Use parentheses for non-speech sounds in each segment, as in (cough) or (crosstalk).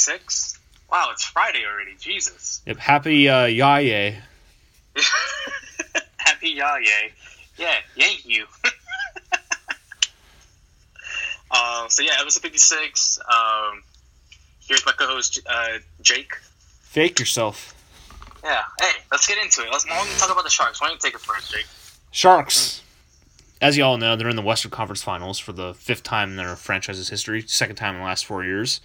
Six! Wow, it's Friday already. Jesus. Yep. Happy uh, Yaye. (laughs) Happy Yaye. Yeah, yank you. um, (laughs) so, yeah, episode 56. Um, here's my co host, uh, Jake. Fake yourself. Yeah. Hey, let's get into it. Let's, not talk about the Sharks? Why don't you take it first, Jake? Sharks. As you all know, they're in the Western Conference Finals for the fifth time in their franchise's history, second time in the last four years.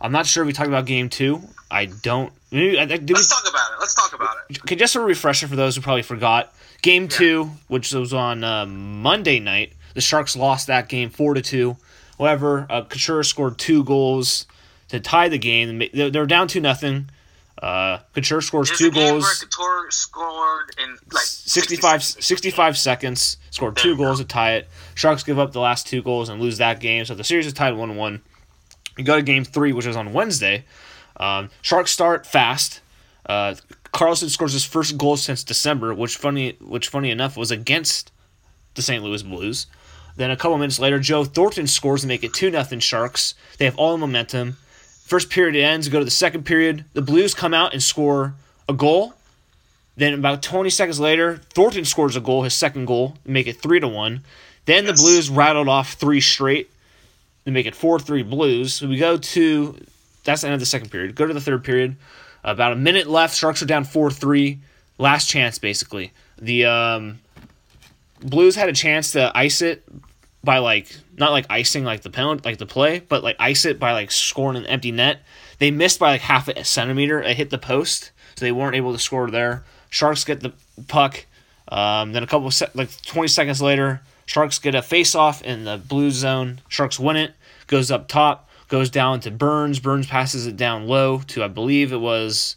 I'm not sure if we talked about Game Two. I don't. Maybe, I, Let's talk about it. Let's talk about it. okay, just a refresher for those who probably forgot. Game Two, which was on uh, Monday night, the Sharks lost that game four to two. However, uh, Couture scored two goals to tie the game. They were down two nothing. Uh, Couture scores two a game where goals. Couture scored in like 65, 65 seconds, scored There two goals go. to tie it. Sharks give up the last two goals and lose that game, so the series is tied 1 1. You go to game three, which is on Wednesday. Um, Sharks start fast. Uh, Karlsson scores his first goal since December, which funny, which funny enough was against the St. Louis Blues. Then a couple minutes later, Joe Thornton scores to make it 2 0 Sharks. They have all the momentum. First period ends, go to the second period. The Blues come out and score a goal. Then about 20 seconds later, Thornton scores a goal, his second goal, make it 3 to 1. Then the Blues rattled off three straight to make it 4 3 Blues. So we go to that's the end of the second period. Go to the third period. About a minute left. Sharks are down 4 3. Last chance, basically. The um, Blues had a chance to ice it by like not like icing like the penalty like the play, but like ice it by like scoring an empty net. They missed by like half a centimeter. It hit the post, so they weren't able to score there. Sharks get the puck. Um, then a couple of se- like twenty seconds later, Sharks get a face off in the blue zone. Sharks win it. Goes up top. Goes down to Burns. Burns passes it down low to I believe it was.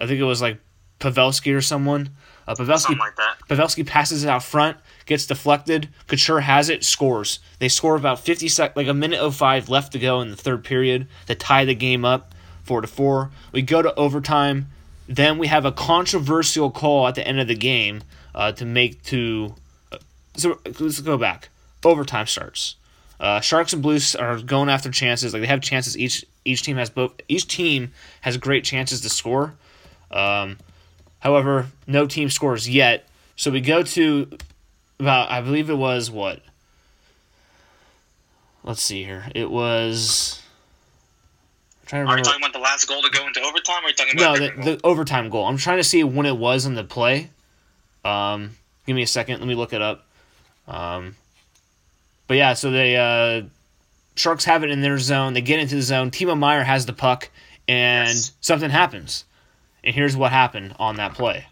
I think it was like Pavelski or someone. Uh, Pavelski something like that. Pavelski passes it out front, gets deflected. Couture has it, scores. They score about fifty sec, like a minute 05 left to go in the third period to tie the game up, four to four. We go to overtime. Then we have a controversial call at the end of the game uh, to make to. Uh, so let's go back. Overtime starts. Uh, Sharks and Blues are going after chances. Like they have chances. Each each team has both. Each team has great chances to score. Um, However, no team scores yet. So we go to about I believe it was what? Let's see here. It was I'm trying to Are you remember. talking about the last goal to go into overtime, or are you talking no, about a the, the overtime goal. I'm trying to see when it was in the play. Um, give me a second. Let me look it up. Um, but yeah, so they uh, Sharks have it in their zone. They get into the zone. Timo Meier has the puck, and Yes. something happens. And here's what happened on that play.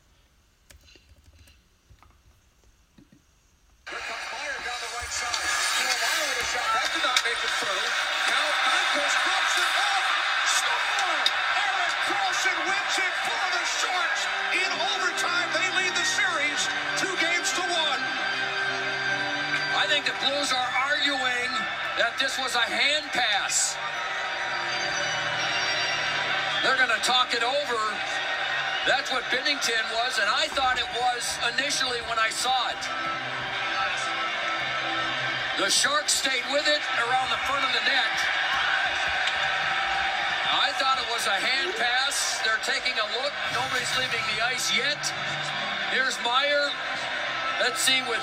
Going to talk it over. That's what Binnington was, and I thought it was initially when I saw it. The Sharks stayed with it around the front of the net. I thought it was a hand pass. They're taking a look. Nobody's leaving the ice yet. Here's Meier. Let's see with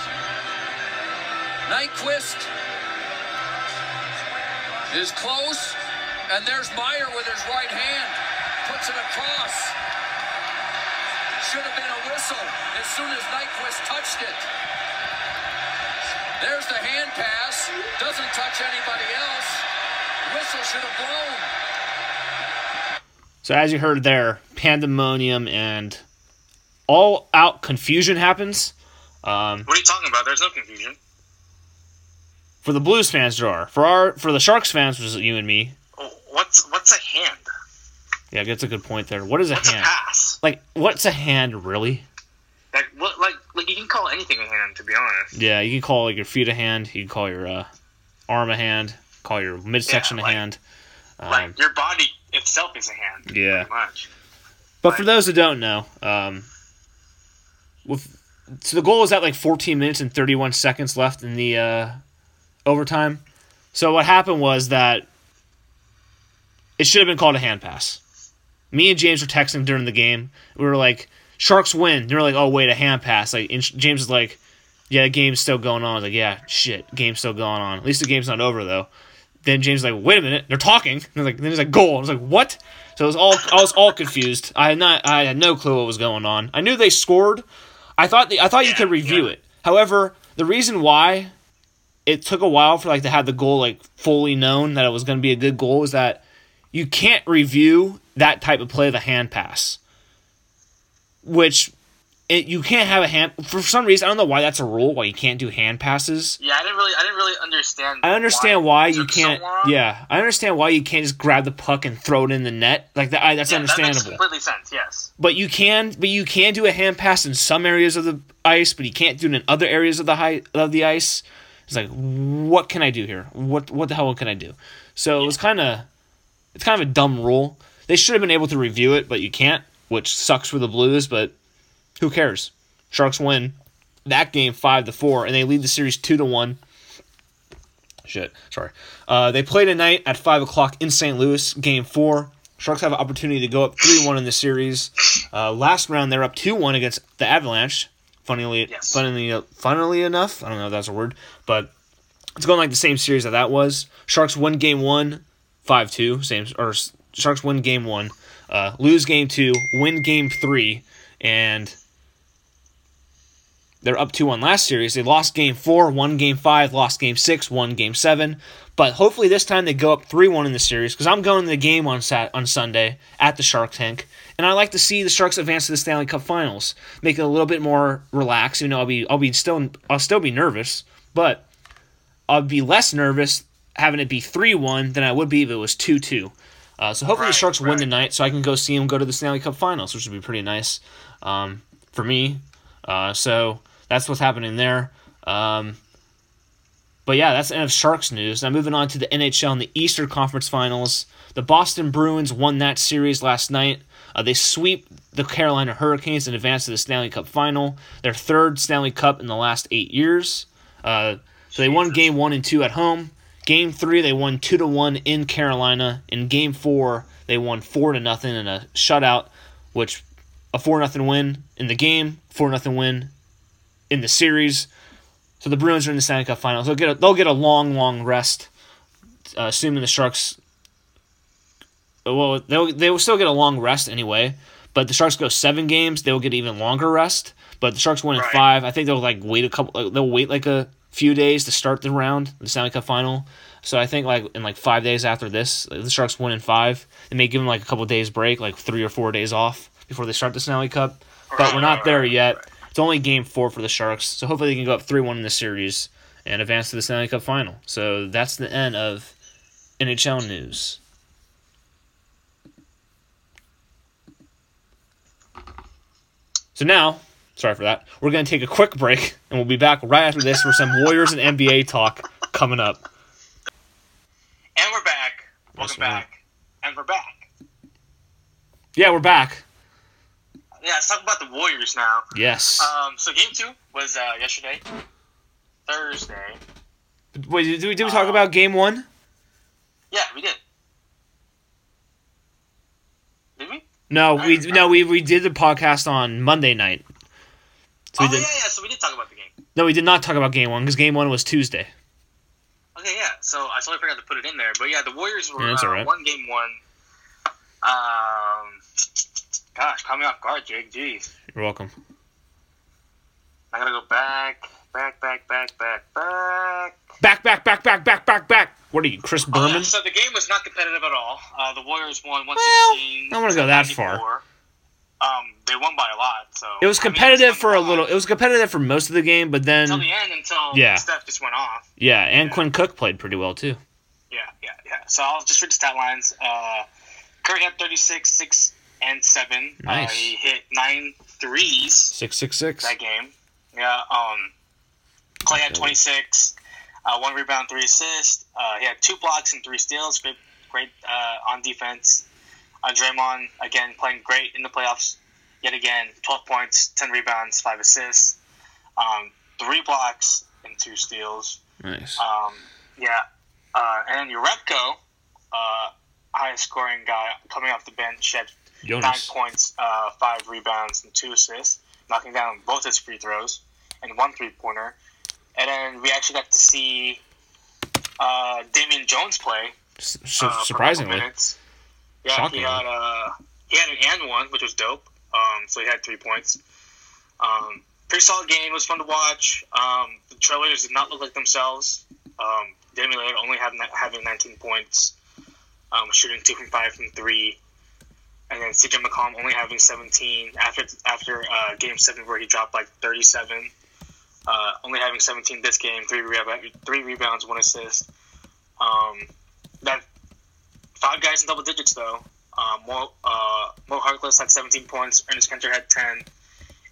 Nyquist is close. And there's Meier with his right hand. Puts it across. Should have been a whistle as soon as Nyquist touched it. There's the hand pass. Doesn't touch anybody else. Whistle should have blown. So as you heard there, pandemonium and all out confusion happens. Um, What are you talking about? There's no confusion. for the Blues fans, there are. For our for the Sharks fans, which is you and me. Oh, What's what's a hand? Yeah, that's a good point there. What is a What's a hand? pass? like what's a hand really? Like what? Like like you can call anything a hand, to be honest. Yeah, you can call like your feet a hand. You can call your uh, arm a hand. Call your midsection Yeah, a hand. Um, Like your body itself is a hand. Yeah. But for those that don't know, um, with so the goal is at like 14 minutes and 31 seconds left in the uh, overtime. So what happened was that it should have been called a hand pass. Me and James were texting during the game. We were like, "Sharks win." They were like, "Oh wait, a hand pass." Like James is like, "Yeah, the game's still going on." I was like, "Yeah, shit, game's still going on. At least the game's not over though." Then James is like, "Wait a minute, they're talking." And like, then he's like, "Goal." I was like, "What?" So it was all I was all confused. I had not I had no clue what was going on. I knew they scored. I thought the, I thought you could review it. However, the reason why it took a while for like to have the goal like fully known that it was going to be a good goal is that you can't review that type of play of a hand pass. Which it, you can't have a hand for some reason. I don't know why that's a rule. Why you can't do hand passes. Yeah, I didn't really, I didn't really understand. I understand why, it you can't. long. yeah, I understand why you can't just grab the puck and throw it in the net. Like that, I, that's Yeah, That makes understandable. completely sense. Yes. but you can, but you can do a hand pass in some areas of the ice, but you can't do it in other areas of the height of the ice. It's like, what can I do here? What what the hell can I do? So it was kind of, it's kind of a dumb rule. They should have been able to review it, but you can't, which sucks for the Blues. But who cares? Sharks win that game five to four, and they lead the series two to one. Shit, sorry. Uh, they play tonight at five o'clock in St. Louis, game four. Sharks have an opportunity to go up three one in the series. Uh, last round they're up two one against the Avalanche. Funnily, Yes. funnily, funnily enough, I don't know if that's a word, but it's going like the same series that that was. Sharks win game one, five two. Same or Sharks win game one, uh, lose game two, win game three, and they're up 2 1 last series. They lost game four, won game five, lost game six, won game seven. But hopefully this time they go up 3 1 in the series because I'm going to the game on sat- on Sunday at the Shark Tank. And I like to see the Sharks advance to the Stanley Cup Finals, make it a little bit more relaxed. You know, I'll be I'll be still I'll still be nervous, but I'll be less nervous having it be 3 1 than I would be if it was 2 2. Uh, so hopefully the Right, Sharks win tonight so I can go see them go to the Stanley Cup Finals, which would be pretty nice um, for me. Uh, so that's what's happening there. Um, but yeah, that's the end of Sharks news. Now moving on to the NHL and the Eastern Conference Finals. The Boston Bruins won that series last night. Uh, they sweep the Carolina Hurricanes and advance to the Stanley Cup Final. Their third Stanley Cup in the last eight years. Uh, so they won Game One and Two at home. Game Three they won two to one in Carolina. In Game Four they won four to nothing in a shutout, which a four nothing win in the game, four nothing win in the series. So the Bruins are in the Stanley Cup Finals. They'll get a, they'll get a long, long rest, uh, assuming the Sharks. Well, they'll they will still get a long rest anyway. But the Sharks go seven games, they'll get even longer rest. But the Sharks win in Right. five. I think they'll like wait a couple. Like, they'll wait like a few days to start the round, the Stanley Cup Final. So I think like in like five days after this, the Sharks win in five. They may give them like a couple days break, like three or four days off before they start the Stanley Cup. But we're not there yet. It's only game four for the Sharks, so hopefully they can go up three one in the series and advance to the Stanley Cup Final. So that's the end of NHL news. So now, sorry for that. We're gonna take a quick break, and we'll be back right after this for some Warriors and NBA talk coming up. And we're back. Welcome Yes, back. And we're back. Yeah, we're back. Yeah, let's talk about the Warriors now. Yes. Um, so game two was uh, yesterday, Thursday. Wait, did we, did we talk about Game One? Yeah, we did. Did we? No, we no we we did the podcast on Monday night. So oh we did. yeah, yeah. So we did talk about the game. No, we did not talk about game one because game one was Tuesday. Okay, yeah. So I totally forgot to put it in there, but yeah, the Warriors were Yeah, uh, alright. one game one. Um, gosh, caught me off guard, Jake. Jeez, You're welcome. I gotta go back, back, back, back, back, back. Back, back, back, back, back, back, back. What are you, Chris Oh, yeah, Berman? So the game was not competitive at all. Uh, the Warriors won one Well. I don't wanna go that far. Um, they won by a lot. So It was I mean, competitive won for a little. It was competitive for most of the game, but then until the end until Yeah. Steph just went off. yeah, and Quinn Cook played pretty well too. Yeah, yeah, yeah. So I'll just read the stat lines. Uh, Curry had 36, 6, and seven. Nice. Uh, he hit nine threes Six six six. that game. Yeah. Um, Clay had 26, uh, one rebound, three assists. Uh, he had two blocks and three steals. Great, great uh, on defense. Uh, Draymond again playing great in the playoffs. Yet again, 12 points, 10 rebounds, five assists, um, three blocks and two steals. Nice. Um, yeah. Uh, and then Jerebko, uh, highest scoring guy coming off the bench, had nine points, uh, five rebounds, and two assists, knocking down both his free throws and one three pointer. And then we actually got to see uh, Damian Jones play. S- uh, su- for surprisingly. Yeah, Shocking. he had uh, he had an and one, which was dope. Um, so he had three points. Um, pretty solid game. It was fun to watch. Um, the Trailblazers did not look like themselves. Um, Damian Lillard only have, having 19 points, um, shooting two from five from three, and then CJ McCollum only having 17 after after uh, game seven where he dropped like 37. Uh, only having 17 this game, three rebounds, three rebounds, one assist. Um, that five guys in double digits though. Um, Mo, uh, Mo Harkless had 17 points. Enes Kanter had 10,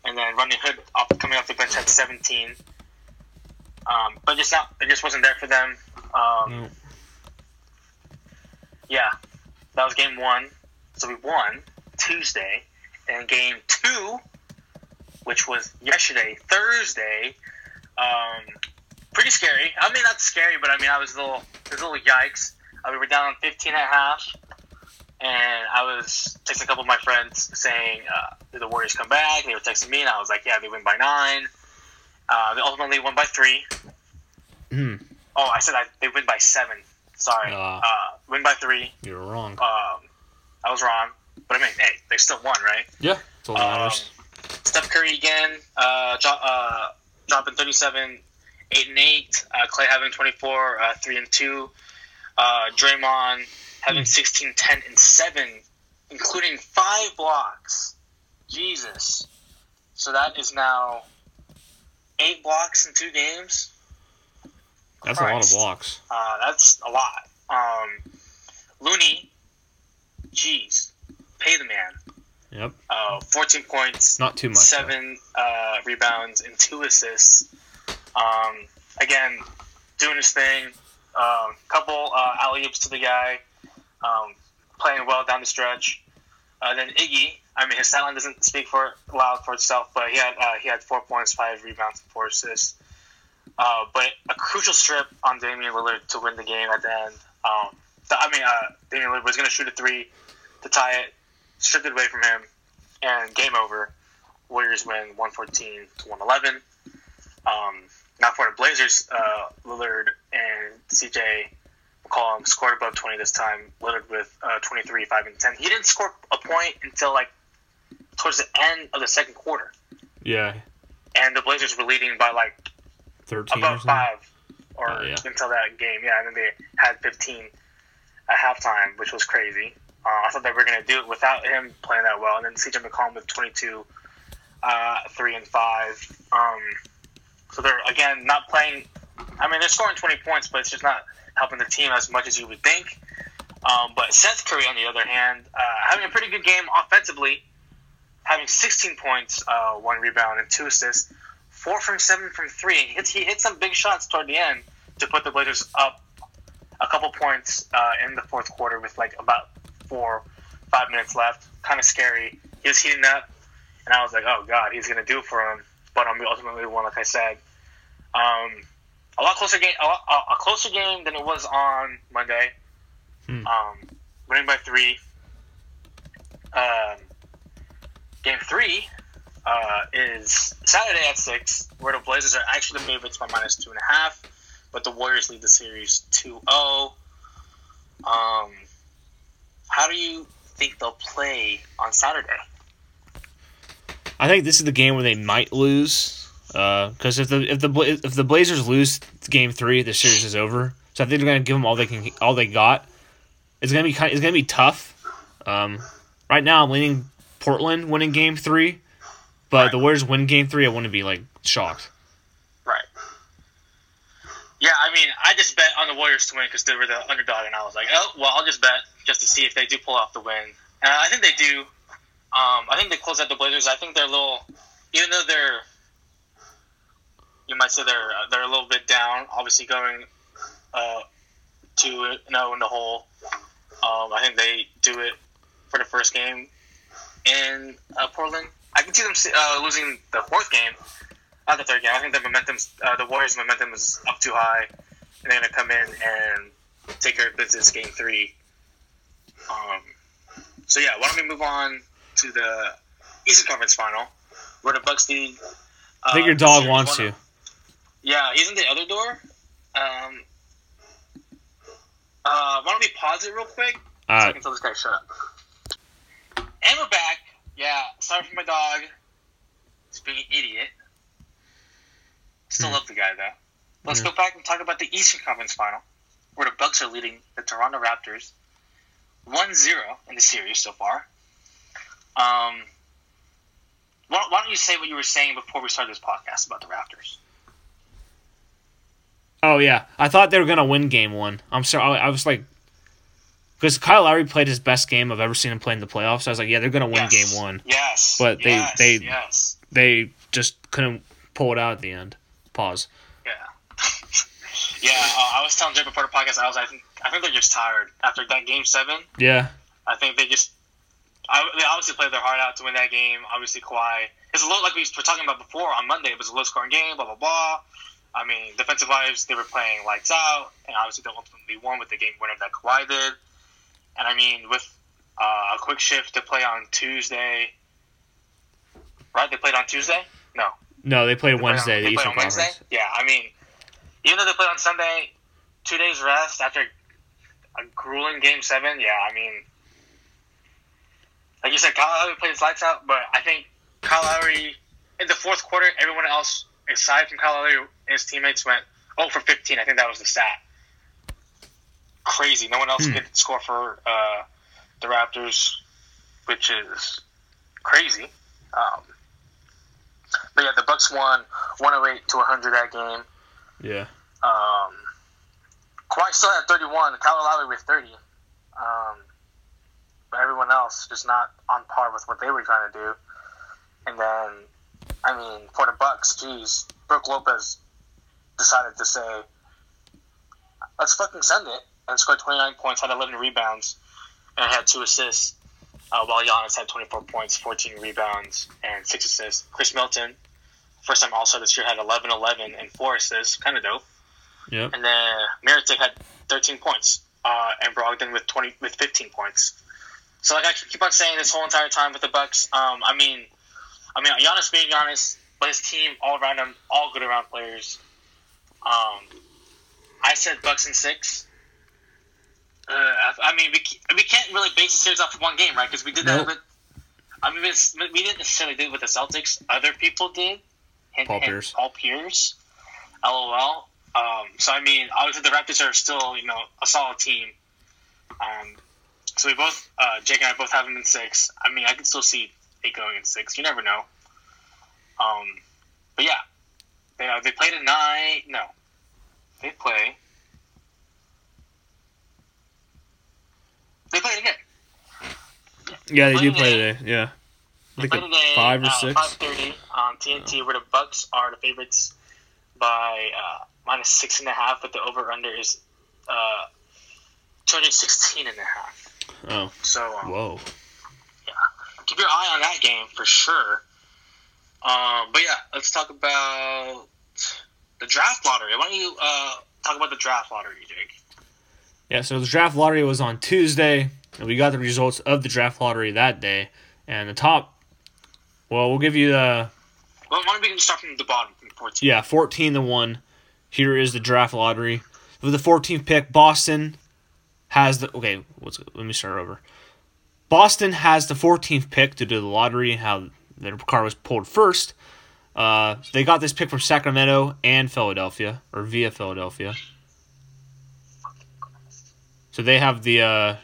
and then Rodney Hood off, coming off the bench had 17. Um, but just not, it just wasn't there for them. Um, No. Yeah, that was game one. So we won Tuesday, and game two, which was yesterday, Thursday. Um, pretty scary. I mean, not scary, but I mean, I was a little, it was a little yikes. Uh, we were down 15 and a half, and I was texting a couple of my friends saying, uh, "Did the Warriors come back?" They were texting me, and I was like, "Yeah, they win by nine. Uh, they ultimately won by three. Hmm. Oh, I said I, they win by seven. Sorry, Ah. uh, win by three. You're wrong. Um, I was wrong, but I mean, hey, they still won, right? yeah. That's all that Um, matters. Steph Curry again, uh, uh, dropping 37, 8 and 8. Uh, Clay having 24, uh, 3 and 2. Uh, Draymond having 16, 10 and 7, including 5 blocks. Jesus. So that is now 8 blocks in 2 games. That's a lot of blocks. Uh, that's a lot. Um, Looney, jeez, pay the man. Yep. Uh, 14 points, Not too much. seven uh, rebounds, and two assists. Um, again, doing his thing. Um, couple uh, alley oops to the guy. Um, playing well down the stretch. Uh, then Iggy. I mean, his stat line doesn't speak for loud for itself, but he had uh, he had four points, five rebounds, and four assists. Uh, but a crucial strip on Damian Lillard to win the game at the end. Um, the, I mean, uh, Damian Lillard was going to shoot a three to tie it, stripped it away from him, and game over. Warriors win 114 to 111. Um, now for the Blazers, uh, Lillard and CJ McCollum scored above 20 this time. Lillard with uh, 23, 5, and 10. He didn't score a point until like towards the end of the second quarter, Yeah. and the Blazers were leading by like 13 above something. five or Oh, yeah. until that game. Yeah, and then they had 15 at halftime, which was crazy. Uh, I thought they were going to do it without him playing that well. And then CJ McCollum with 22, uh, 3 and 5. Um, so they're, again, not playing. I mean, they're scoring 20 points, but it's just not helping the team as much as you would think. Um, but Seth Curry, on the other hand, uh, having a pretty good game offensively, having 16 points, uh, one rebound, and two assists four from seven from three. He hit, he hit some big shots toward the end to put the Blazers up a couple points uh, in the fourth quarter with like about four, five minutes left. Kind of scary. He was heating up, and I was like, oh god, he's gonna do for him. But um, we ultimately won, like I said. Um, a lot closer game, a, lot, a, closer game than it was on Monday. Hmm. Um, winning by three. Um, game three uh, is Saturday at six, where the Blazers are actually the favorites by minus two and a half, but the Warriors lead the series 2-0. Um, how do you think they'll play on Saturday? I think this is the game where they might lose. Because if the if the if the Blazers lose game three, the series is over. So I think they're gonna give them all they can all they got. It's gonna be kind. It's gonna be tough. Um, right now, I'm leaning Portland winning game three, but Right. the Warriors win game three. I wouldn't be like shocked. Right. Yeah, I mean, I just bet on the Warriors to win because they were the underdog, and I was like, oh, well, I'll just bet just to see if they do pull off the win. And I think they do. Um, I think they closed out the Blazers. I think they're a little, even though they're, you might say they're uh, they're a little bit down. Obviously, going uh, to you know in the hole. Um, I think they do it for the first game in uh, Portland. I can see them uh, losing the fourth game, not the third game. I think the momentum, uh, the Warriors' momentum is up too high, and they're gonna come in and take care of business game three. Um, so yeah, why don't we move on to the Eastern Conference Final, where the Bucks lead. Uh, I think your dog wants you. Yeah, he's in the other door. Um, uh, why don't we pause it real quick? so I Uh, can tell this guy shut up. And we're back. Yeah, sorry for my dog. He's being an idiot. Still Hmm. love the guy though. Let's Hmm. go back and talk about the Eastern Conference Final, where the Bucks are leading the Toronto Raptors 1-0 in the series so far. Um, why, why don't you say what you were saying before we started this podcast about the Raptors? oh yeah, I thought they were gonna win game one. I'm sorry, I, I was like, because Kyle Lowry played his best game I've ever seen him play in the playoffs. I was like, yeah, they're gonna win Yes. game one. Yes. But they- yes, they- yes. They just couldn't pull it out at the end. Pause. Yeah. (laughs) yeah, uh, I was telling Jay before the podcast, I was I think I think they're just tired after that game seven. Yeah, I think they just I, they obviously played their heart out to win that game. Obviously, Kawhi. It's a little like we were talking about before on Monday. It was a low scoring game. Blah blah blah. I mean, defensive wise, they were playing lights out, and obviously they ultimately won with the game winner that Kawhi did. And I mean, with uh, a quick shift to play on Tuesday, right? They played on Tuesday. No, no, they played they played on- Wednesday. the played Eastern on Wednesday? Yeah, I mean, even though they played on Sunday, two days rest after a grueling game seven. Yeah, I mean, like you said, Kyle Lowry played his lights out, but I think Kyle Lowry in the fourth quarter, everyone else aside from Kyle Lowry and his teammates went 0 for 15. I think that was the stat. Crazy. No one else Hmm. could score for uh, the Raptors, which is crazy. Um, but yeah, the Bucks won 108 to 100 that game. Yeah, Um, Kawhi still had 31. Kyle Lowry with 30. Um, everyone else just not on par with what they were trying to do. And then, I mean, for the Bucks, geez, Brook Lopez decided to say, "Let's fucking send it," and scored 29 points, had 11 rebounds, and had two assists. Uh, while Giannis had 24 points, 14 rebounds, and six assists. Khris Middleton, first time also this year, had 11, 11, and four assists. Kind of dope. yep. And then Mirotic had 13 points, uh, and Brogdon with 20 with 15 points. So like I keep on saying this whole entire time with the Bucks, um, I mean, I mean Giannis being Giannis, but his team all around him, all good around players. Um, I said Bucks in six. Uh, I, I mean, we, we can't really base the series off of one game, right? Because we did that Nope. with. I mean, we didn't necessarily do it with the Celtics. Other people did. Hint, Paul hint, Pierce. Paul Pierce. LOL. Um, so I mean, obviously the Raptors are still, you know, a solid team. Um, so we both, uh, Jake and I both have them in six. I mean, I can still see it going in six. You never know. Um, but yeah, they uh, they play tonight. No, they play. They play again. Yeah, they do Play today. today. Yeah, I They at today five or at six. Five thirty on TNT, where the Bucks are the favorites by uh, minus six and a half, but the over under is uh, 216 and a half. Oh, So um, whoa. Yeah. Keep your eye on that game for sure. Um, but yeah, let's talk about the draft lottery. Why don't you uh, talk about the draft lottery, Jake? Yeah, so the draft lottery was on Tuesday, and we got the results of the draft lottery that day. And the top, well, we'll give you the Well, why don't we start from the bottom, from 14? yeah fourteen to one. Here is the draft lottery with the 14th pick. Boston has the okay. Let me start over. Boston has the 14th pick to do the lottery. And how their car was pulled first. Uh, they got this pick from Sacramento and Philadelphia, or via Philadelphia. So they have the uh,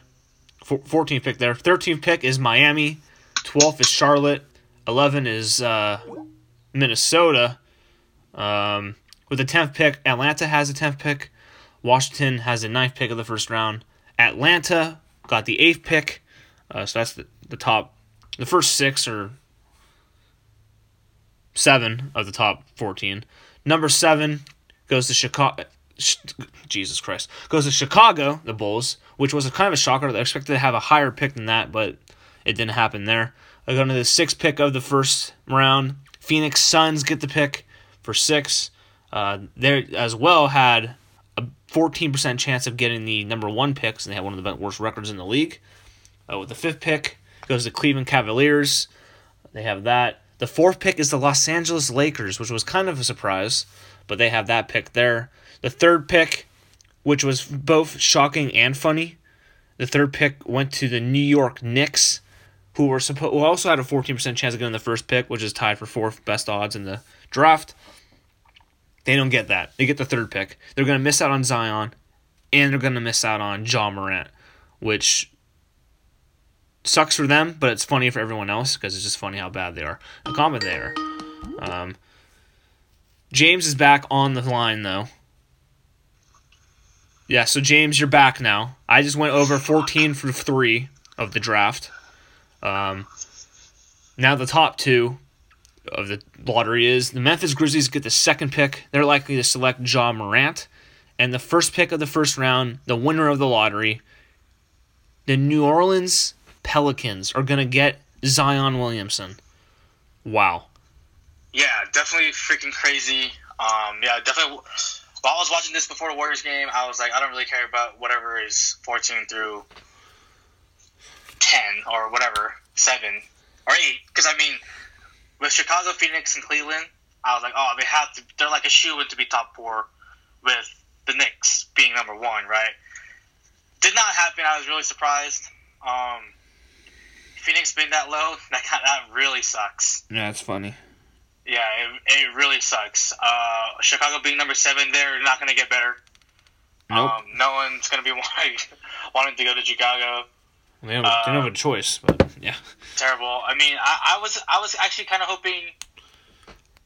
14th pick there. 13th pick is Miami. 12th is Charlotte. 11 is uh, Minnesota. Um, with the 10th pick, Atlanta has the 10th pick. Washington has the 9th pick of the first round. Atlanta got the 8th pick. Uh, so that's the, the top the first six or seven of the top 14. Number seven goes to Chicago. Jesus Christ. Goes to Chicago, the Bulls, which was a kind of a shocker. They expected to have a higher pick than that, but it didn't happen there. I go to the sixth pick of the first round. Phoenix Suns get the pick for six. Uh, they as well had 14% chance of getting the number one picks, and they had one of the worst records in the league. Uh, with the fifth pick goes to Cleveland Cavaliers. They have that. The fourth pick is the Los Angeles Lakers, which was kind of a surprise, but they have that pick there. The third pick, which was both shocking and funny, the third pick went to the New York Knicks, who were supposed also had a 14% chance of getting the first pick, which is tied for fourth best odds in the draft. They don't get that. They get the third pick. They're going to miss out on Zion, and they're going to miss out on John Morant, which sucks for them, but it's funny for everyone else because it's just funny how bad they are, how competent they are. Um, James is back on the line though. Yeah, so James, you're back now. I just went over 14 for three of the draft. Um, now the top two of the lottery is the Memphis Grizzlies get the second pick. They're likely to select John Morant. And the first pick of the first round, the winner of the lottery, the New Orleans Pelicans are going to get Zion Williamson. Wow. Yeah, definitely freaking crazy. Um, yeah, definitely. While I was watching this before the Warriors game, I was like, I don't really care about whatever is 14 through 10 or whatever, 7 or 8. Because, I mean, with Chicago, Phoenix, and Cleveland, I was like, oh, they have to, they're like a shoe in to be top four with the Knicks being number one, right? Did not happen. I was really surprised. Um, Phoenix being that low, (laughs) that, that really sucks. Yeah, that's funny. Yeah, it, it really sucks. Uh, Chicago being number seven, they're not going to get better. Nope. Um, no one's going to be (laughs) wanting, wanting to go to Chicago. They, don't, they don't have a choice, but yeah. Terrible. I mean, I, I was I was actually kind of hoping,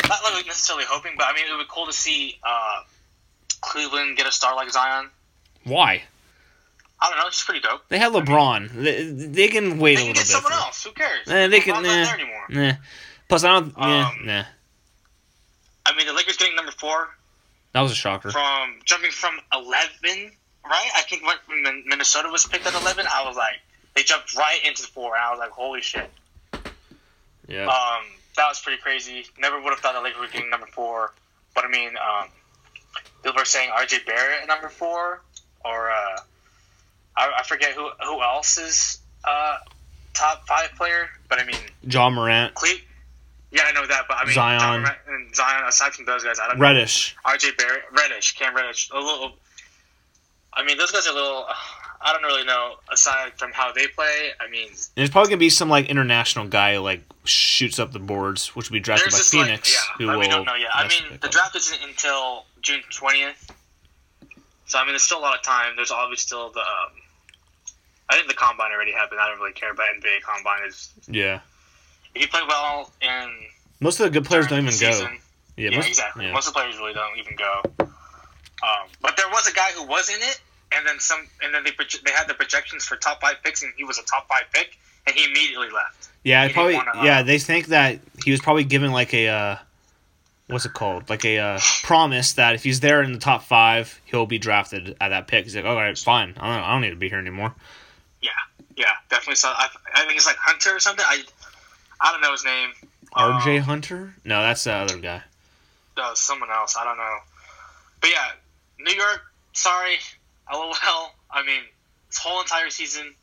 not like necessarily hoping, but I mean, it would be cool to see uh, Cleveland get a star like Zion. Why? I don't know. It's pretty dope. They have LeBron. They, they can wait They a can little get bit. someone else. Who cares? Eh, they can. LeBron's Nah, there anymore. nah. Plus, I don't. yeah, Um, nah. I mean, the Lakers getting number four That was a shocker. from jumping from 11, right? I think when Minnesota was picked at 11, I was like, they jumped right into the four, and I was like, holy shit. Yeah. Um, that was pretty crazy. Never would have thought the Lakers were getting number four. But I mean, um, people are saying RJ Barrett at number four, or uh, I, I forget who who else is uh, top five player. But I mean, John Morant, Cle- Yeah, I know that, but I mean, Zion. John Morant and Zion. Aside from those guys, I don't know. Reddish. RJ Barrett, Reddish, Cam Reddish, a little. I mean, those guys are a little. I don't really know. Aside from how they play, I mean, There's probably gonna be some like international guy like shoots up the boards, which will be drafted by Phoenix. like, yeah, but we don't know yet. I mean, the up. draft isn't until June twentieth, so I mean, there's still a lot of time. There's obviously still the. Um, I think the combine already happened. I don't really care about NBA combine. Is Yeah. if you play well in Most of the good players don't even the go. Yeah, Yeah, most, exactly. yeah. Most of the players really don't even go. Um, but there was a guy who was in it, and then some, and then they they had the projections for top five picks, and he was a top five pick, and he immediately left. Yeah, He probably. wanna, yeah, they think that he was probably given like a. Uh, what's it called? Like a uh, promise that if he's there in the top five, he'll be drafted at that pick. He's like, all right, fine. I don't, I don't need to be here anymore. Yeah, yeah, definitely. So I, I think it's like Hunter or something. I, I don't know his name. R.J. Um, Hunter? No, that's the other guy. no, someone else. I don't know. But yeah, New York. Sorry, LOL. I mean, this whole entire season.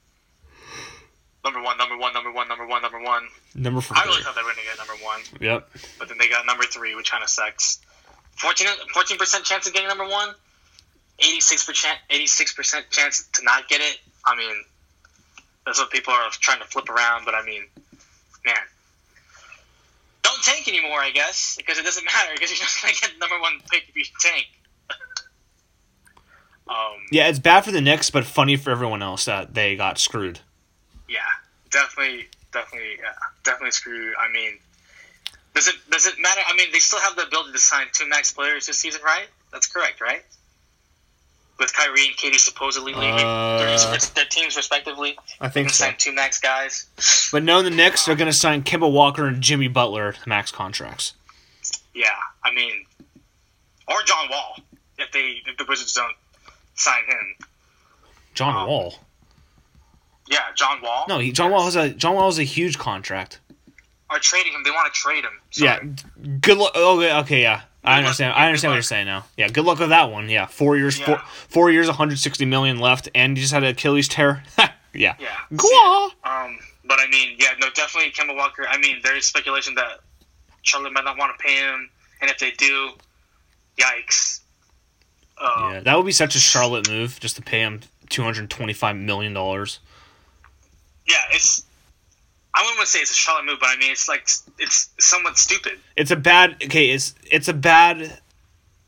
Number one, number one, number one, number one, number one. Number four. I really thought they were going to get number one. Yep. but then they got number three, which kind of sucks. 14 percent chance of getting number one, 86 percent 86 percent chance to not get it. I mean, that's what people are trying to flip around. But I mean, man, don't tank anymore, I guess, because it doesn't (laughs) matter because you're just gonna get number one pick if you tank. Um, Yeah, it's bad for the Knicks, but funny for everyone else that they got screwed. yeah, definitely, definitely, yeah, definitely screwed. I mean, does it does it matter? I mean, they still have the ability to sign two max players this season, right? That's correct, right? with Kyrie and KD supposedly leaving Uh, their, their teams respectively. I They think can so. sign two max guys. But knowing the Knicks, they're going to sign Kemba Walker and Jimmy Butler to max contracts. Yeah, I mean, or John Wall if they if the Wizards don't sign him. John Um, Wall. Yeah, John Wall. No, he, John Wall has a John Wall has a huge contract. are trading him. They want to trade him. So, Yeah, good luck. Okay, okay, yeah. I understand. I understand what you're saying now. Yeah, good luck with that one. Yeah, four years, four, Yeah. four years, 160 million left, and you just had an Achilles tear. (laughs) yeah. Yeah. Um, but I mean, yeah, no, definitely Kemba Walker. I mean, there is speculation that Charlotte might not want to pay him, and if they do, yikes. Uh, Yeah, that would be such a Charlotte move just to pay him 225 million dollars. yeah, it's. I wouldn't want to say it's a Charlotte move, but I mean, it's like it's somewhat stupid. It's a bad. Okay, it's it's a bad.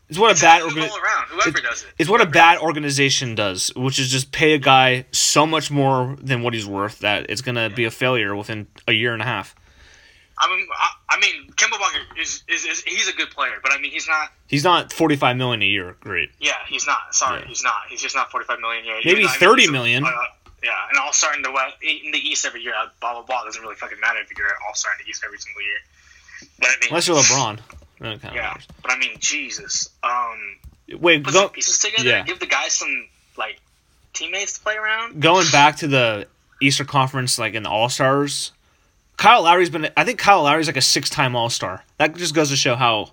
It's what a bad It's organ. all around. Whoever it- does it. It's what a bad organization does, which is just pay a guy so much more than what he's worth that it's gonna be a failure within a year and a half. I mean, I, I mean, Kemba Walker is, is, is he's a good player, but I mean, he's not. He's not 45 million a year. Great. Yeah, he's not. Sorry, Yeah. he's not. He's just not forty five million a year. Maybe though, I 30 he's a- million. uh, yeah, and all star in the West, in the East every year. uh, Blah blah blah. Doesn't really fucking matter if you're all star in the East every single year. But I mean, Unless you're LeBron. Yeah. matters. But I mean, Jesus. Um, Wait, put go, some pieces together. yeah. Give the guys some like teammates to play around. going back to the Eastern Conference, like in the All Stars, Kyle Lowry's been. I think Kyle Lowry's like a six-time All Star. That just goes to show how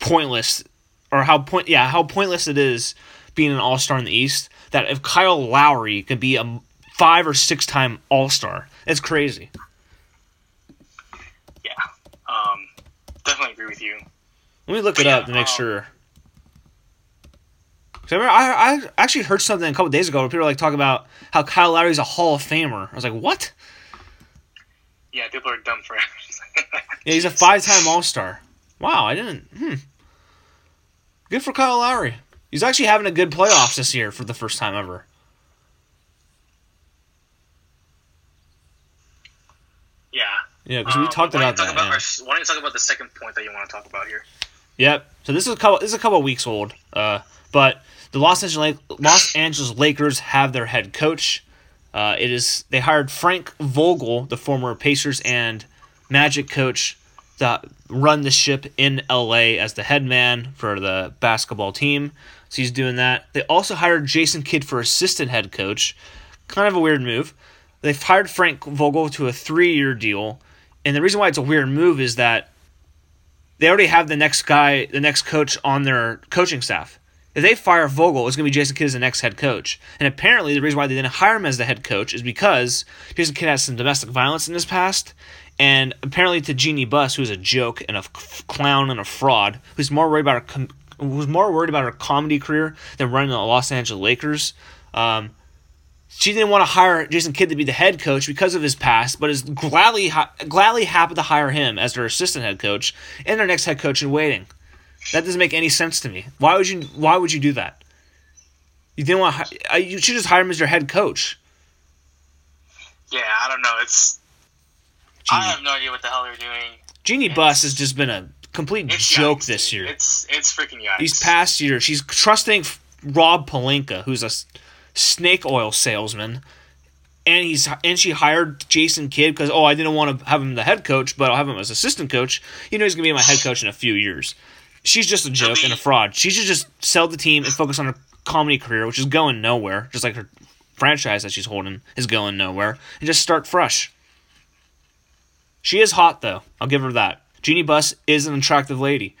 pointless, or how point, yeah, how pointless it is being an All Star in the East. That if Kyle Lowry could be a five or six-time All Star, it's crazy. Yeah. Um, definitely agree with you. Let me look it Yeah, up to make um, sure. I, remember, I, I actually heard something a couple days ago where people were like talking about how Kyle Lowry's a Hall of Famer. I was like, what? Yeah, people are dumb for it. (laughs) Yeah, he's a five-time All-Star. Wow, I didn't. Hmm. Good for Kyle Lowry. He's actually having a good playoffs this year for the first time ever. yeah. Yeah, because we Um, talked about that. talk yeah. our- why don't you talk about the second point that you want to talk about here? Yep. So this is a couple. This is a couple weeks old. Uh, but the Los Angeles Los Angeles Lakers have their head coach. Uh, it is they hired Frank Vogel, the former Pacers and Magic coach, to run the ship in LA as the head man for the basketball team. So he's doing that. They also hired Jason Kidd for assistant head coach. Kind of a weird move. They've hired Frank Vogel to a three-year deal, and the reason why it's a weird move is that they already have the next guy, the next coach on their coaching staff. If they fire Vogel, it's going to be Jason Kidd as the next head coach. And apparently, the reason why they didn't hire him as the head coach is because Jason Kidd has some domestic violence in his past. And apparently, to Jeanie Buss, who's a joke and a clown and a fraud, who's more worried about her, com- who's more worried about her comedy career than running the Los Angeles Lakers. Um, she didn't want to hire Jason Kidd to be the head coach because of his past, but is gladly gladly happy to hire him as their assistant head coach and their next head coach in waiting. That doesn't make any sense to me. Why would you Why would you do that? You didn't want. To, you should just hire him as your head coach. Yeah, I don't know. It's I have no idea what the hell they're doing. Jeanie Buss has just been a complete joke yikes, this year. It's it's freaking yikes. These past years, she's trusting Rob Pelinka, who's a snake oil salesman, and he's and she hired Jason Kidd because oh I didn't want to have him the head coach, but I'll have him as assistant coach. You know he's gonna be my head coach in a few years. She's just a joke and a fraud. She should just sell the team and focus on her comedy career, which is going nowhere. Just like her franchise that she's holding is going nowhere, and just start fresh. She is hot though. I'll give her that. Jeanie Buss is an attractive lady.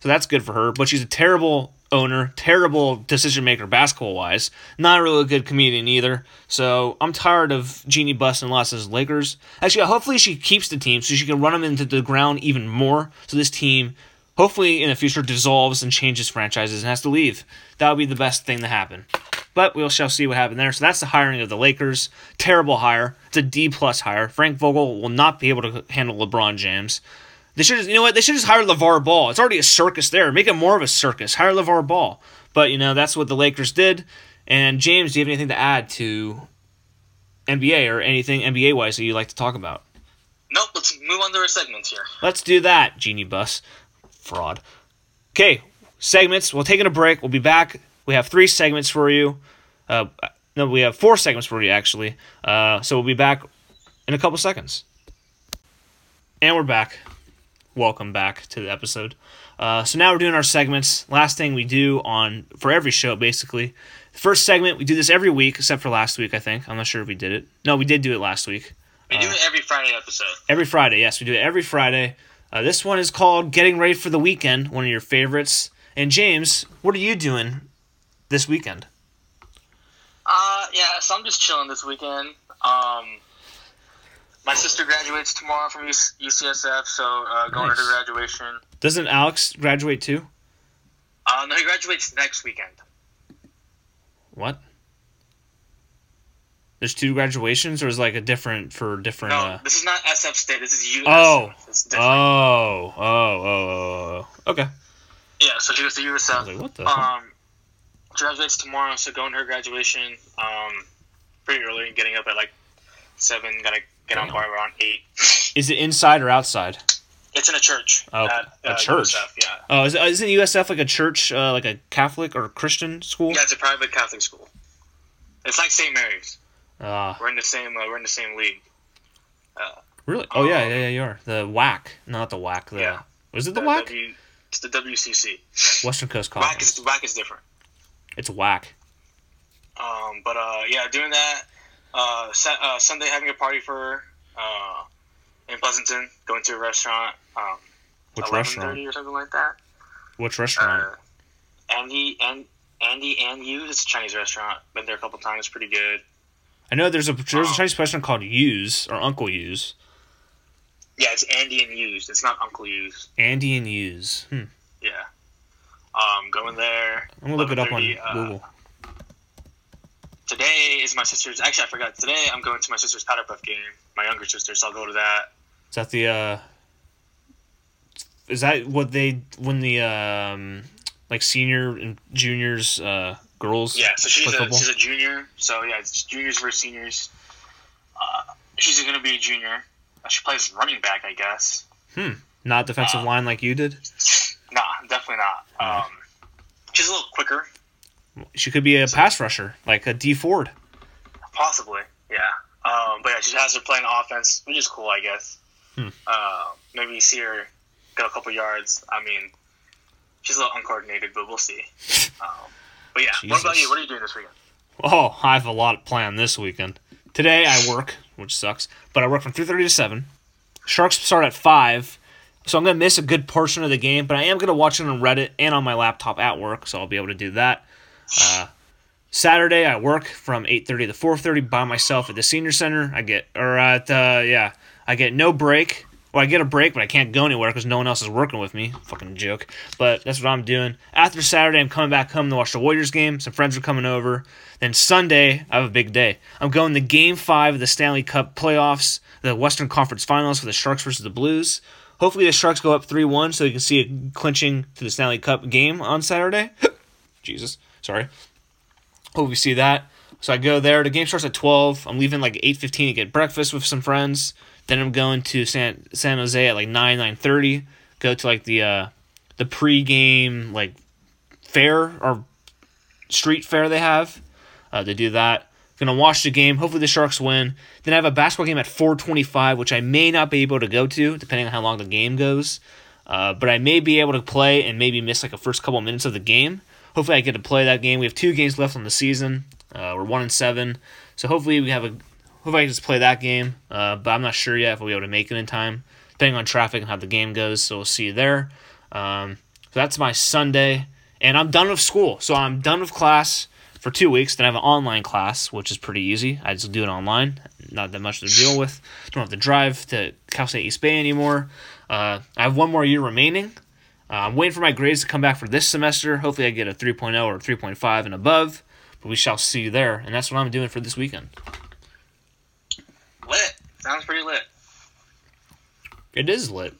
So that's good for her. But she's a terrible owner, terrible decision maker basketball wise. Not really a really good comedian either. So I'm tired of Jeanie Buss and Los Angeles Lakers. Actually, hopefully she keeps the team so she can run them into the ground even more. So this team, hopefully in the future, dissolves and changes franchises and has to leave. That would be the best thing to happen. But we shall see what happens there. So that's the hiring of the Lakers. Terrible hire. It's a D plus hire. Frank Vogel will not be able to handle LeBron James. They should, you know what? They should just hire LeVar Ball. It's already a circus there. Make it more of a circus. Hire LeVar Ball. But you know that's what the Lakers did. And James, do you have anything to add to NBA or anything NBA wise that you'd like to talk about? Nope. Let's move on to our segments here. Let's do that, Jeanie Buss. Fraud. Okay, segments. We're taking a break. We'll be back We have three segments for you. Uh, no, we have four segments for you actually. Uh, so we'll be back in a couple seconds. And we're back. Welcome back to the episode. Uh, so now we're doing our segments. Last thing we do on for every show, basically. The first segment we do this every week, except for last week. I think I'm not sure if we did it. No, we did do it last week. We do it every Friday episode. Every Friday, yes, we do it every Friday. Uh, this one is called "Getting Ready for the Weekend," one of your favorites. And James, what are you doing this weekend? Uh, yeah, so I'm just chilling this weekend. Um, my sister graduates tomorrow from UC- UCSF, so uh, going to Nice. her graduation. Doesn't Alex graduate too? Uh, no, he graduates next weekend. What? There's two graduations, or is like a different for different? No, uh... this is not SF State. This is USF. Oh. Different. Oh, oh, oh, oh, oh. Okay. yeah, so she goes to I was USF. like, what the? Um, she graduates tomorrow, so going to her graduation um, pretty early, and getting up at like seven. Gotta get on bar around eight. (laughs) Is it inside or outside? It's in a church. Oh, at, a uh, church? USF, yeah, Oh, is, isn't USF like a church, uh, like a Catholic or Christian school? yeah, it's a private Catholic school. It's like St. Mary's. Ah, We're in the same. Uh, we're in the same league. really? Oh yeah, yeah, yeah. You are the WAC, not the WAC. The Yeah. was it the The WAC? W, it's the WCC. Western Coast WAC Conference. is WAC is different. It's WAC. Um, but uh, yeah, doing that. Uh, sa- uh, Sunday having a party for uh, in Pleasanton, going to a restaurant. Um, Which restaurant? or something like that. Which restaurant? Uh, Andy and Andy and you. It's a Chinese restaurant. Been there a couple times. Pretty good. I know there's a there's a Chinese restaurant called Yu's or Uncle Yu's. Yeah, it's Andy and Hughes. It's not Uncle Hughes. Andy and Yu's. Hmm. Yeah. Um, going there. I'm gonna look it up on uh, Google. Today is my sister's. Actually, I forgot. Today I'm going to my sister's powder puff game. My younger sister, so I'll go to that. Is that the uh? Is that what they when the um like senior and juniors uh girls? Yeah, so she's a she's a junior. So yeah, it's juniors versus seniors. Uh, she's gonna be a junior. Uh, She plays running back, I guess. Hmm. not defensive uh, line like you did. Nah, definitely not. Um, she's a little quicker, She could be a pass rusher like a Dee Ford. possibly. Yeah. Um, but yeah, she has her playing offense, which is cool, I guess. Hmm. Uh, maybe see her get a couple yards. I mean, she's a little uncoordinated, but we'll see. (laughs) Um, but yeah, what about you? What are you doing this weekend? Oh, I have a lot planned this weekend. Today I work, which sucks, but I work from 3:30 to 7. Sharks start at 5, so I'm going to miss a good portion of the game, but I am going to watch it on Reddit and on my laptop at work, so I'll be able to do that. Uh, Saturday I work from 8:30 to 4:30 by myself at the senior center. I get or at uh, yeah, I get no break. Well, I get a break, but I can't go anywhere because no one else is working with me. Fucking joke. But that's what I'm doing. After Saturday, I'm coming back home to watch the Warriors game. Some friends are coming over. Then Sunday, I have a big day. I'm going to Game Five of the Stanley Cup playoffs, the Western Conference Finals for the Sharks versus the Blues. Hopefully, the Sharks go up three-one, so you can see it clinching to the Stanley Cup game on Saturday. (laughs) Jesus, sorry. Hope we see that. So I go there. The game starts at twelve. I'm leaving like eight fifteen to get breakfast with some friends. Then I'm going to San San Jose at like nine nine thirty. Go to like the uh, the pregame like fair or street fair they have uh, to do that. Gonna watch the game. Hopefully the Sharks win. Then I have a basketball game at four twenty five, which I may not be able to go to depending on how long the game goes. Uh, but I may be able to play and maybe miss like a first couple minutes of the game. Hopefully I get to play that game. We have two games left on the season. Uh, we're one and seven, so hopefully we have a. Hopefully I can just play that game. Uh, but I'm not sure yet if we'll be able to make it in time, depending on traffic and how the game goes. So we'll see you there. Um, so that's my Sunday, and I'm done with school. So I'm done with class for two weeks. Then I have an online class, which is pretty easy. I just do it online. Not that much to deal with. Don't have to drive to Cal State East Bay anymore. Uh, I have one more year remaining. Uh, I'm waiting for my grades to come back for this semester. Hopefully, I get a 3.0 or 3.5 and above. But we shall see there. And that's what I'm doing for this weekend. Sounds pretty lit. It is lit.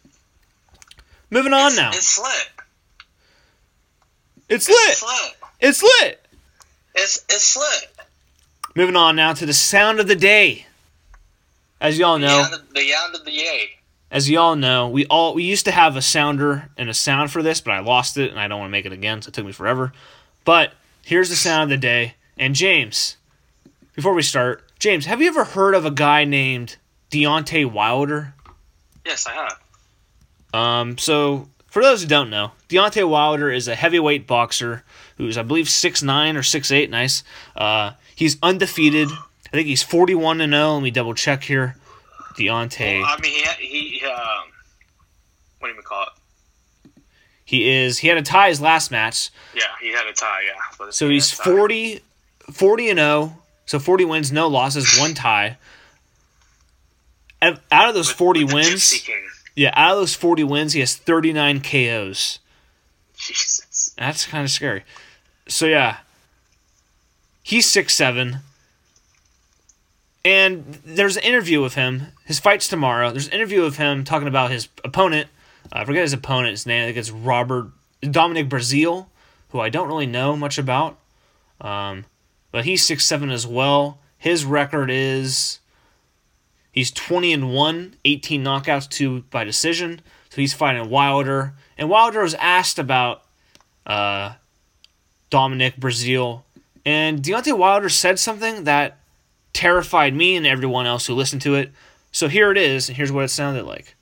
Moving on It's- now. It's lit. It's It's lit. lit. It's lit. It's it's lit. Moving on now to the sound of the day. As y'all know, The, yand of the yay. as y'all know, we all we used to have a sounder and a sound for this, but I lost it and I don't want to make it again, so it took me forever. But Here's the sound of the day. And James, before we start, James, have you ever heard of a guy named Deontay Wilder? Yes, I have. Um, so for those who don't know, Deontay Wilder is a heavyweight boxer who's I believe six nine or six eight. Nice. Uh, he's undefeated. I think he's forty one and zero. Let me double check here. Deontay. I mean, he he um, what do you call it? He is. He had a tie his last match. Yeah, he had a tie. Yeah, So he's had 40, 40 and 0. So 40 wins, no losses, one tie. Out of those With- 40 with wins, yeah, out of those 40 wins, he has 39 KOs. Jesus. That's kind of scary. So yeah, he's six seven, and there's an interview with him. His fight's tomorrow. There's an interview of him talking about his opponent. I forget his opponent's name. I think it's Robert Dominic Breazeale, who I don't really know much about. Um, but he's six seven as well. His record is he's twenty and one, 18 knockouts, two by decision. So he's fighting Wilder, and Wilder was asked about uh, Dominic Breazeale, and Deontay Wilder said something that terrified me and everyone else who listened to it. So here it is, and here's what it sounded like.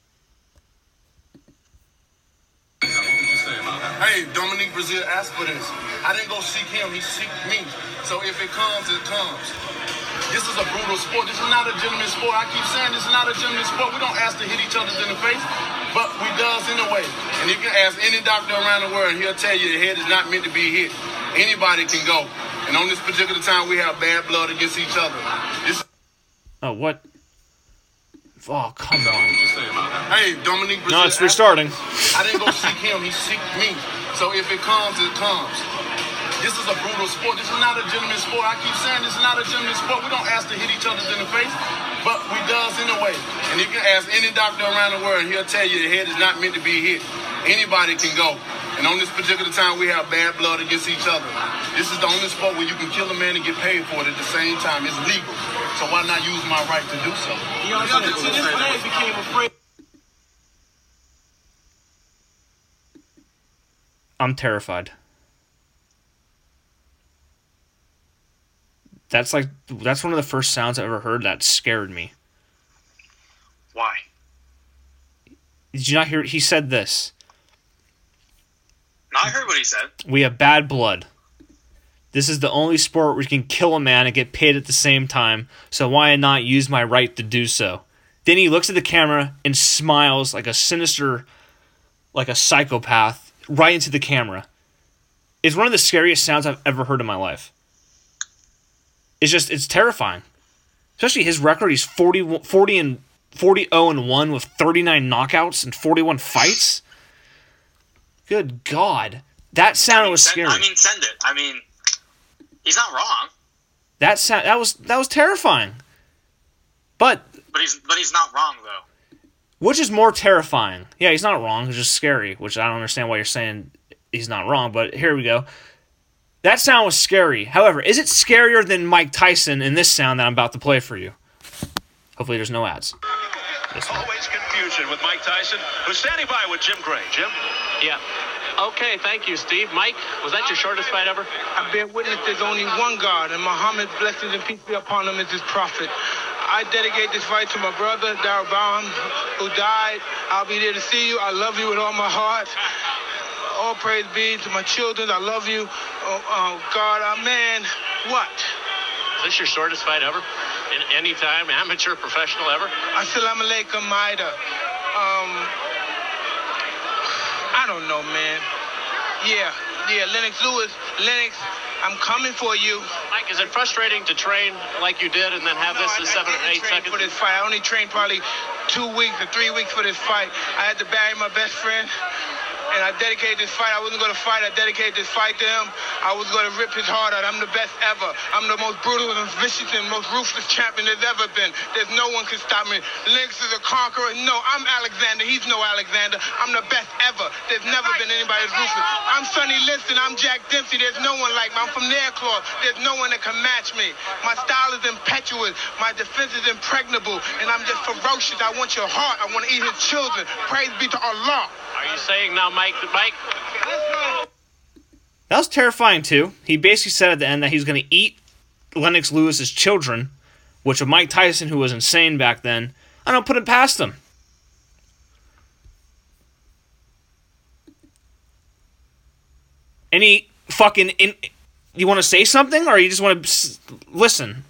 Hey, Dominic Breazeale asked for this. I didn't go seek him, he seeked me. So if it comes, it comes. This is a brutal sport. This is not a gentleman's sport. I keep saying this is not a gentleman's sport. We don't ask to hit each other in the face, but we does anyway. And you can ask any doctor around the world, he'll tell you the head is not meant to be hit. Anybody can go. And on this particular time, we have bad blood against each other. This Oh, what? Oh, come on. Hey, Dominic Breazeale No, it's asked- restarting. I didn't go seek him, he seeked me. So if it comes, it comes. This is a brutal sport. This is not a gentleman's sport. I keep saying this is not a gentleman's sport. We don't ask to hit each other in the face, but we does anyway. And you can ask any doctor around the world, he'll tell you the head is not meant to be hit. Anybody can go. And on this particular time, we have bad blood against each other. This is the only sport where you can kill a man and get paid for it at the same time. It's legal. So why not use my right to do so? To this man became afraid. I'm terrified. That's like that's one of the first sounds I ever heard that scared me. Why? Did you not hear? He said this. No, I heard what he said. We have bad blood. This is the only sport where you can kill a man and get paid at the same time, so why not use my right to do so? Then he looks at the camera and smiles like a sinister, like a psychopath, right into the camera. It's one of the scariest sounds I've ever heard in my life. It's just, it's terrifying. Especially his record, he's 40, 40 and 40 0 and 1 with 39 knockouts and 41 fights. Good God. That sound was Send- scary. I mean, send it. I mean, he's not wrong, That sound that was that was terrifying. But but he's but he's not wrong though. which is more terrifying? Yeah, he's not wrong. It's just scary, which I don't understand why you're saying he's not wrong. But here we go. That sound was scary. However, is it scarier than Mike Tyson in this sound that I'm about to play for you? Hopefully, there's no ads. This one. Always confusion with Mike Tyson, who's standing by with Jim Gray. Jim? Yeah. Okay, thank you, Steve. Mike, was that your shortest fight ever? I bear witness there's only one God, and Muhammad's blessings and peace be upon him is his prophet. I dedicate this fight to my brother, Darryl Baum, who died. I'll be there to see you. I love you with all my heart. All praise be to my children. I love you. Oh, oh God, amen. What? Is this your shortest fight ever? In any time, amateur, professional ever? Assalamu alaikum, Maida. Um, I don't know, man. Yeah, yeah, Lennox Lewis. Lennox, I'm coming for you. Mike, is it frustrating to train like you did and then have No, this I- in seven or eight seconds? For this fight, I only trained probably two weeks or three weeks for this fight. I had to bury my best friend, and I dedicated this fight. I wasn't going to fight. I dedicated this fight to him. I was going to rip his heart out. I'm the best ever. I'm the most brutal and vicious and most ruthless champion there's ever been. There's no one can stop me. Lennox is a conqueror. No, I'm Alexander. He's no Alexander. I'm the best ever. There's never been anybody as ruthless. I'm Sonny Liston. I'm Jack Dempsey. There's no one like me. I'm from Nairclaw. There's no one that can match me. My style is impetuous. My defense is impregnable. And I'm just ferocious. I want your heart. I want to eat his children. Praise be to Allah. Are you saying now, Mike, Mike, That was terrifying too. He basically said at the end that he's going to eat Lennox Lewis's children, which of Mike Tyson, who was insane back then, I don't put it past him. Any fucking in, you want to say something or you just want to listen?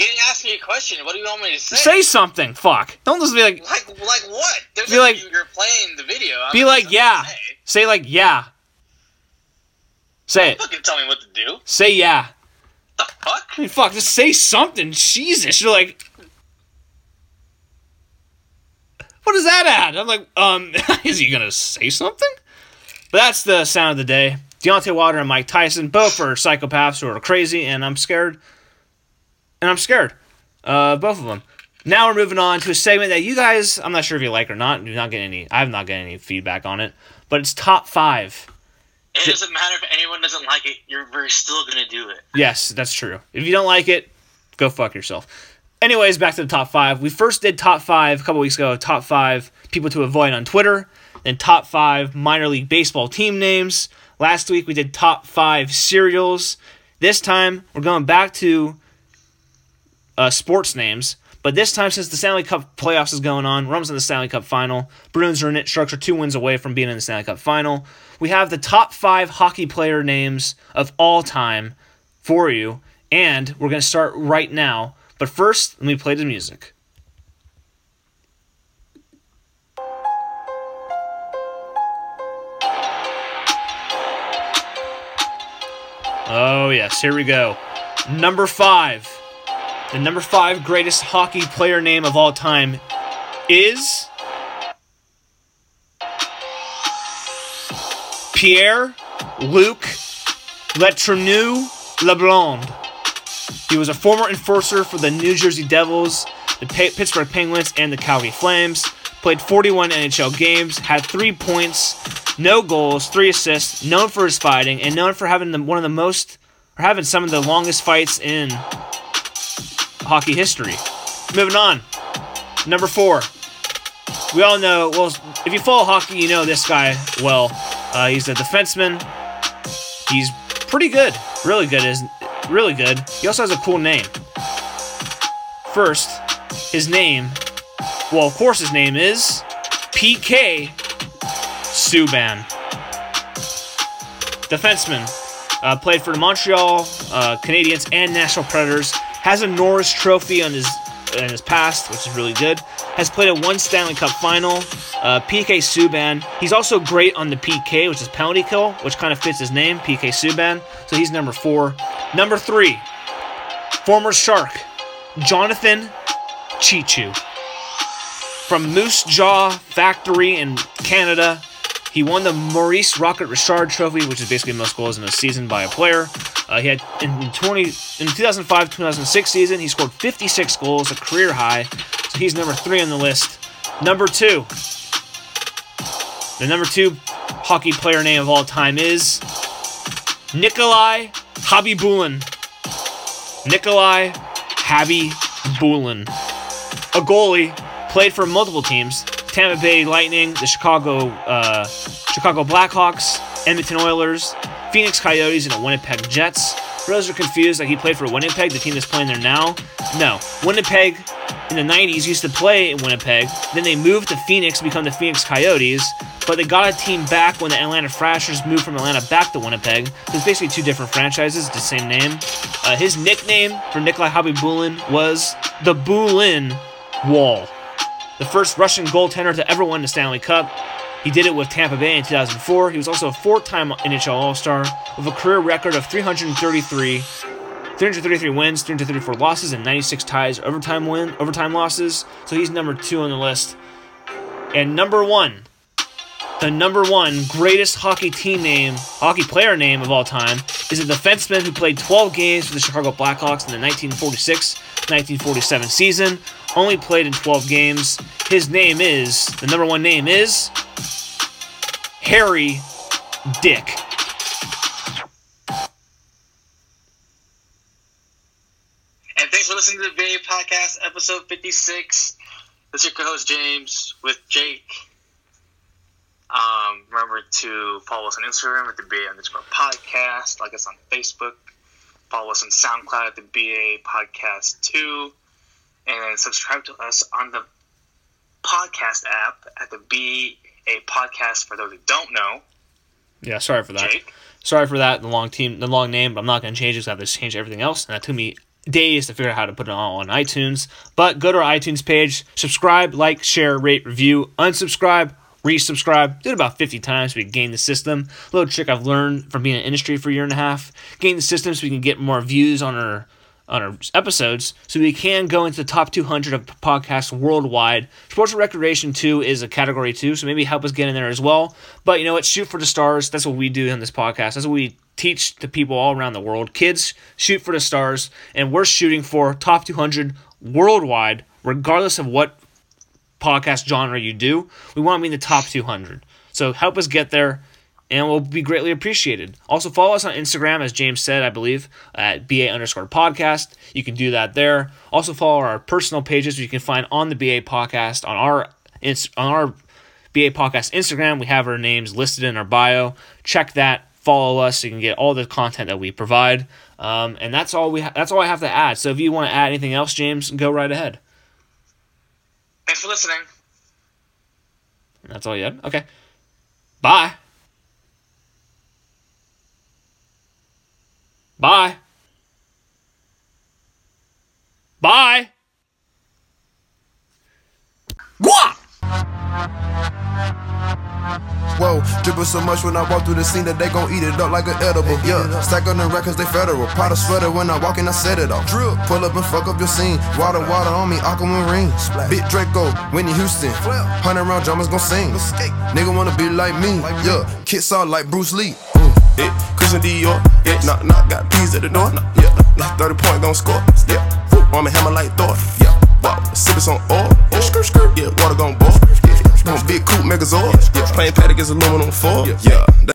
You didn't ask me a question. What do you want me to say? Say something. Fuck. Don't just be like Like, like what? There's Be like- you're playing the video. I'm be like yeah. Say. Say like yeah. Say it. Fucking tell me what to do. Say yeah. The fuck? I mean, fuck, just say something. Jesus, you're like, what is that at? I'm like, um, (laughs) is he gonna say something? But that's the sound of the day. Deontay Wilder and Mike Tyson, both are psychopaths who are crazy, and I'm scared. And I'm scared. Uh, both of them. Now we're moving on to a segment that you guys, I'm not sure if you like or not. Do not get any. I have not getting any feedback on it, but it's top five. It doesn't matter if anyone doesn't like it. You're we're still gonna do it. Yes, that's true. If you don't like it, go fuck yourself. Anyways, back to the top five. We first did top five a couple weeks ago. Top five people to avoid on Twitter, then top five minor league baseball team names. Last week we did top five cereals. This time we're going back to uh, sports names. But this time, since the Stanley Cup playoffs is going on, we're in the Stanley Cup final. Bruins are in it. Sharks are two wins away from being in the Stanley Cup final. We have the top five hockey player names of all time for you, and we're going to start right now. But first, let me play the music. Oh, yes, here we go. Number five. The number five greatest hockey player name of all time is Pierre Luc Letrenu LeBlanc. He was a former enforcer for the New Jersey Devils, the Pittsburgh Penguins, and the Calgary Flames. Played 41 NHL games, had three points, no goals, three assists. Known for his fighting, and known for having the, one of the most, or having some of the longest fights in hockey history. Moving on. Number four. We all know, well, if you follow hockey, you know this guy well. Uh, he's a defenseman. He's pretty good. Really good. Is really good. He also has a cool name. First, his name, well, of course, his name is PK Subban. Defenseman. Uh, played for the Montreal uh, Canadiens and Nashville Predators. Has a Norris Trophy on his in his past, which is really good. Has played at one Stanley Cup final. Uh, PK Subban. He's also great on the PK, which is penalty kill, which kind of fits his name, PK Subban. So he's number four. Number three, former Shark, Jonathan Cheechoo. From Moose Jaw Factory in Canada, he won the Maurice Rocket Richard Trophy, which is basically most goals in a season by a player. Uh, he had in 20 in 2005-2006 season, he scored 56 goals, a career high. So he's number three on the list. Number two, the number two hockey player name of all time is Nikolai Khabibulin. Nikolai Khabibulin, a goalie, played for multiple teams: Tampa Bay Lightning, the Chicago uh, Chicago Blackhawks, Edmonton Oilers, Phoenix Coyotes, and the Winnipeg Jets. For those who are confused, like he played for Winnipeg, the team that's playing there now. No, Winnipeg in the 90s used to play in Winnipeg. Then they moved to Phoenix to become the Phoenix Coyotes. But they got a team back when the Atlanta Thrashers moved from Atlanta back to Winnipeg. So it's basically two different franchises, the same name. Uh, his nickname for Nikolai Khabibulin was the Bulin Wall. The first Russian goaltender to ever win the Stanley Cup. He did it with Tampa Bay in 2004. He was also a four-time NHL All-Star with a career record of 333 333 wins, 334 losses, and 96 ties, overtime win, overtime losses. So he's number two on the list. And number one, the number one greatest hockey team name, hockey player name of all time, is a defenseman who played 12 games for the Chicago Blackhawks in the 1946-1947 season. Only played in 12 games. His name is the number one name is Harry Dick. And thanks for listening to the Bay Podcast, episode 56. This is your co-host James with Jake. Um, remember to follow us on Instagram at the BA underscore podcast. Like us on Facebook. Follow us on SoundCloud at the BA podcast 2. And subscribe to us on the podcast app at the BA podcast for those who don't know. Yeah, sorry for that. Jake? Sorry for that. The long team, the long name, but I'm not going to change it because I have to change everything else, and that took me days to figure out how to put it all on iTunes. But go to our iTunes page, subscribe, like, share, rate, review, unsubscribe, resubscribe. Did about 50 times we can gain the system. little trick I've learned from being in industry for a year and a half. Gain the system so we can get more views on our on our episodes so we can go into the top 200 of podcasts worldwide. Sports and Recreation 2 is a category 2, so maybe help us get in there as well. But you know what? Shoot for the stars. That's what we do in this podcast. That's what we teach to people all around the world. Kids, shoot for the stars. And we're shooting for top 200 worldwide, regardless of what podcast genre you do. We want to be in the top 200. So help us get there and we'll be greatly appreciated. Also, follow us on Instagram, as James said, I believe, at BA underscore podcast. You can do that there. Also, follow our personal pages you can find on the BA podcast on our on our BA podcast Instagram. We have our names listed in our bio. Check that. Follow us so you can get all the content that we provide. Um, and that's all we ha- that's all I have to add. So if you want to add anything else, James, go right ahead. Thanks for listening. And that's all you had. Okay. Bye. Bye. Bye. What? Whoa, dripping so much when I walk through the scene that they gon' eat it up like an edible. Yeah, stack on the records, they federal. Powder sweater when I walk in, I set it off. Drill, pull up and fuck up your scene. Water, water on me, aquamarine. Big Draco, Whitney Houston. Hundred round drummers gon' sing. Nigga wanna be like me. Yeah, kids all like Bruce Lee. Yeah, Christian Dior. Yeah, knock, knock, got peas at the door. Yeah, like 30 point gon' score. Yeah, I'm a hammer like Thor. Yeah, wow, sippin' some oil. Yeah, skirt, skirt. Yeah, water gon' boil. Yeah, big coupe Megazord. Yeah, playing pad against aluminum foil. Yeah.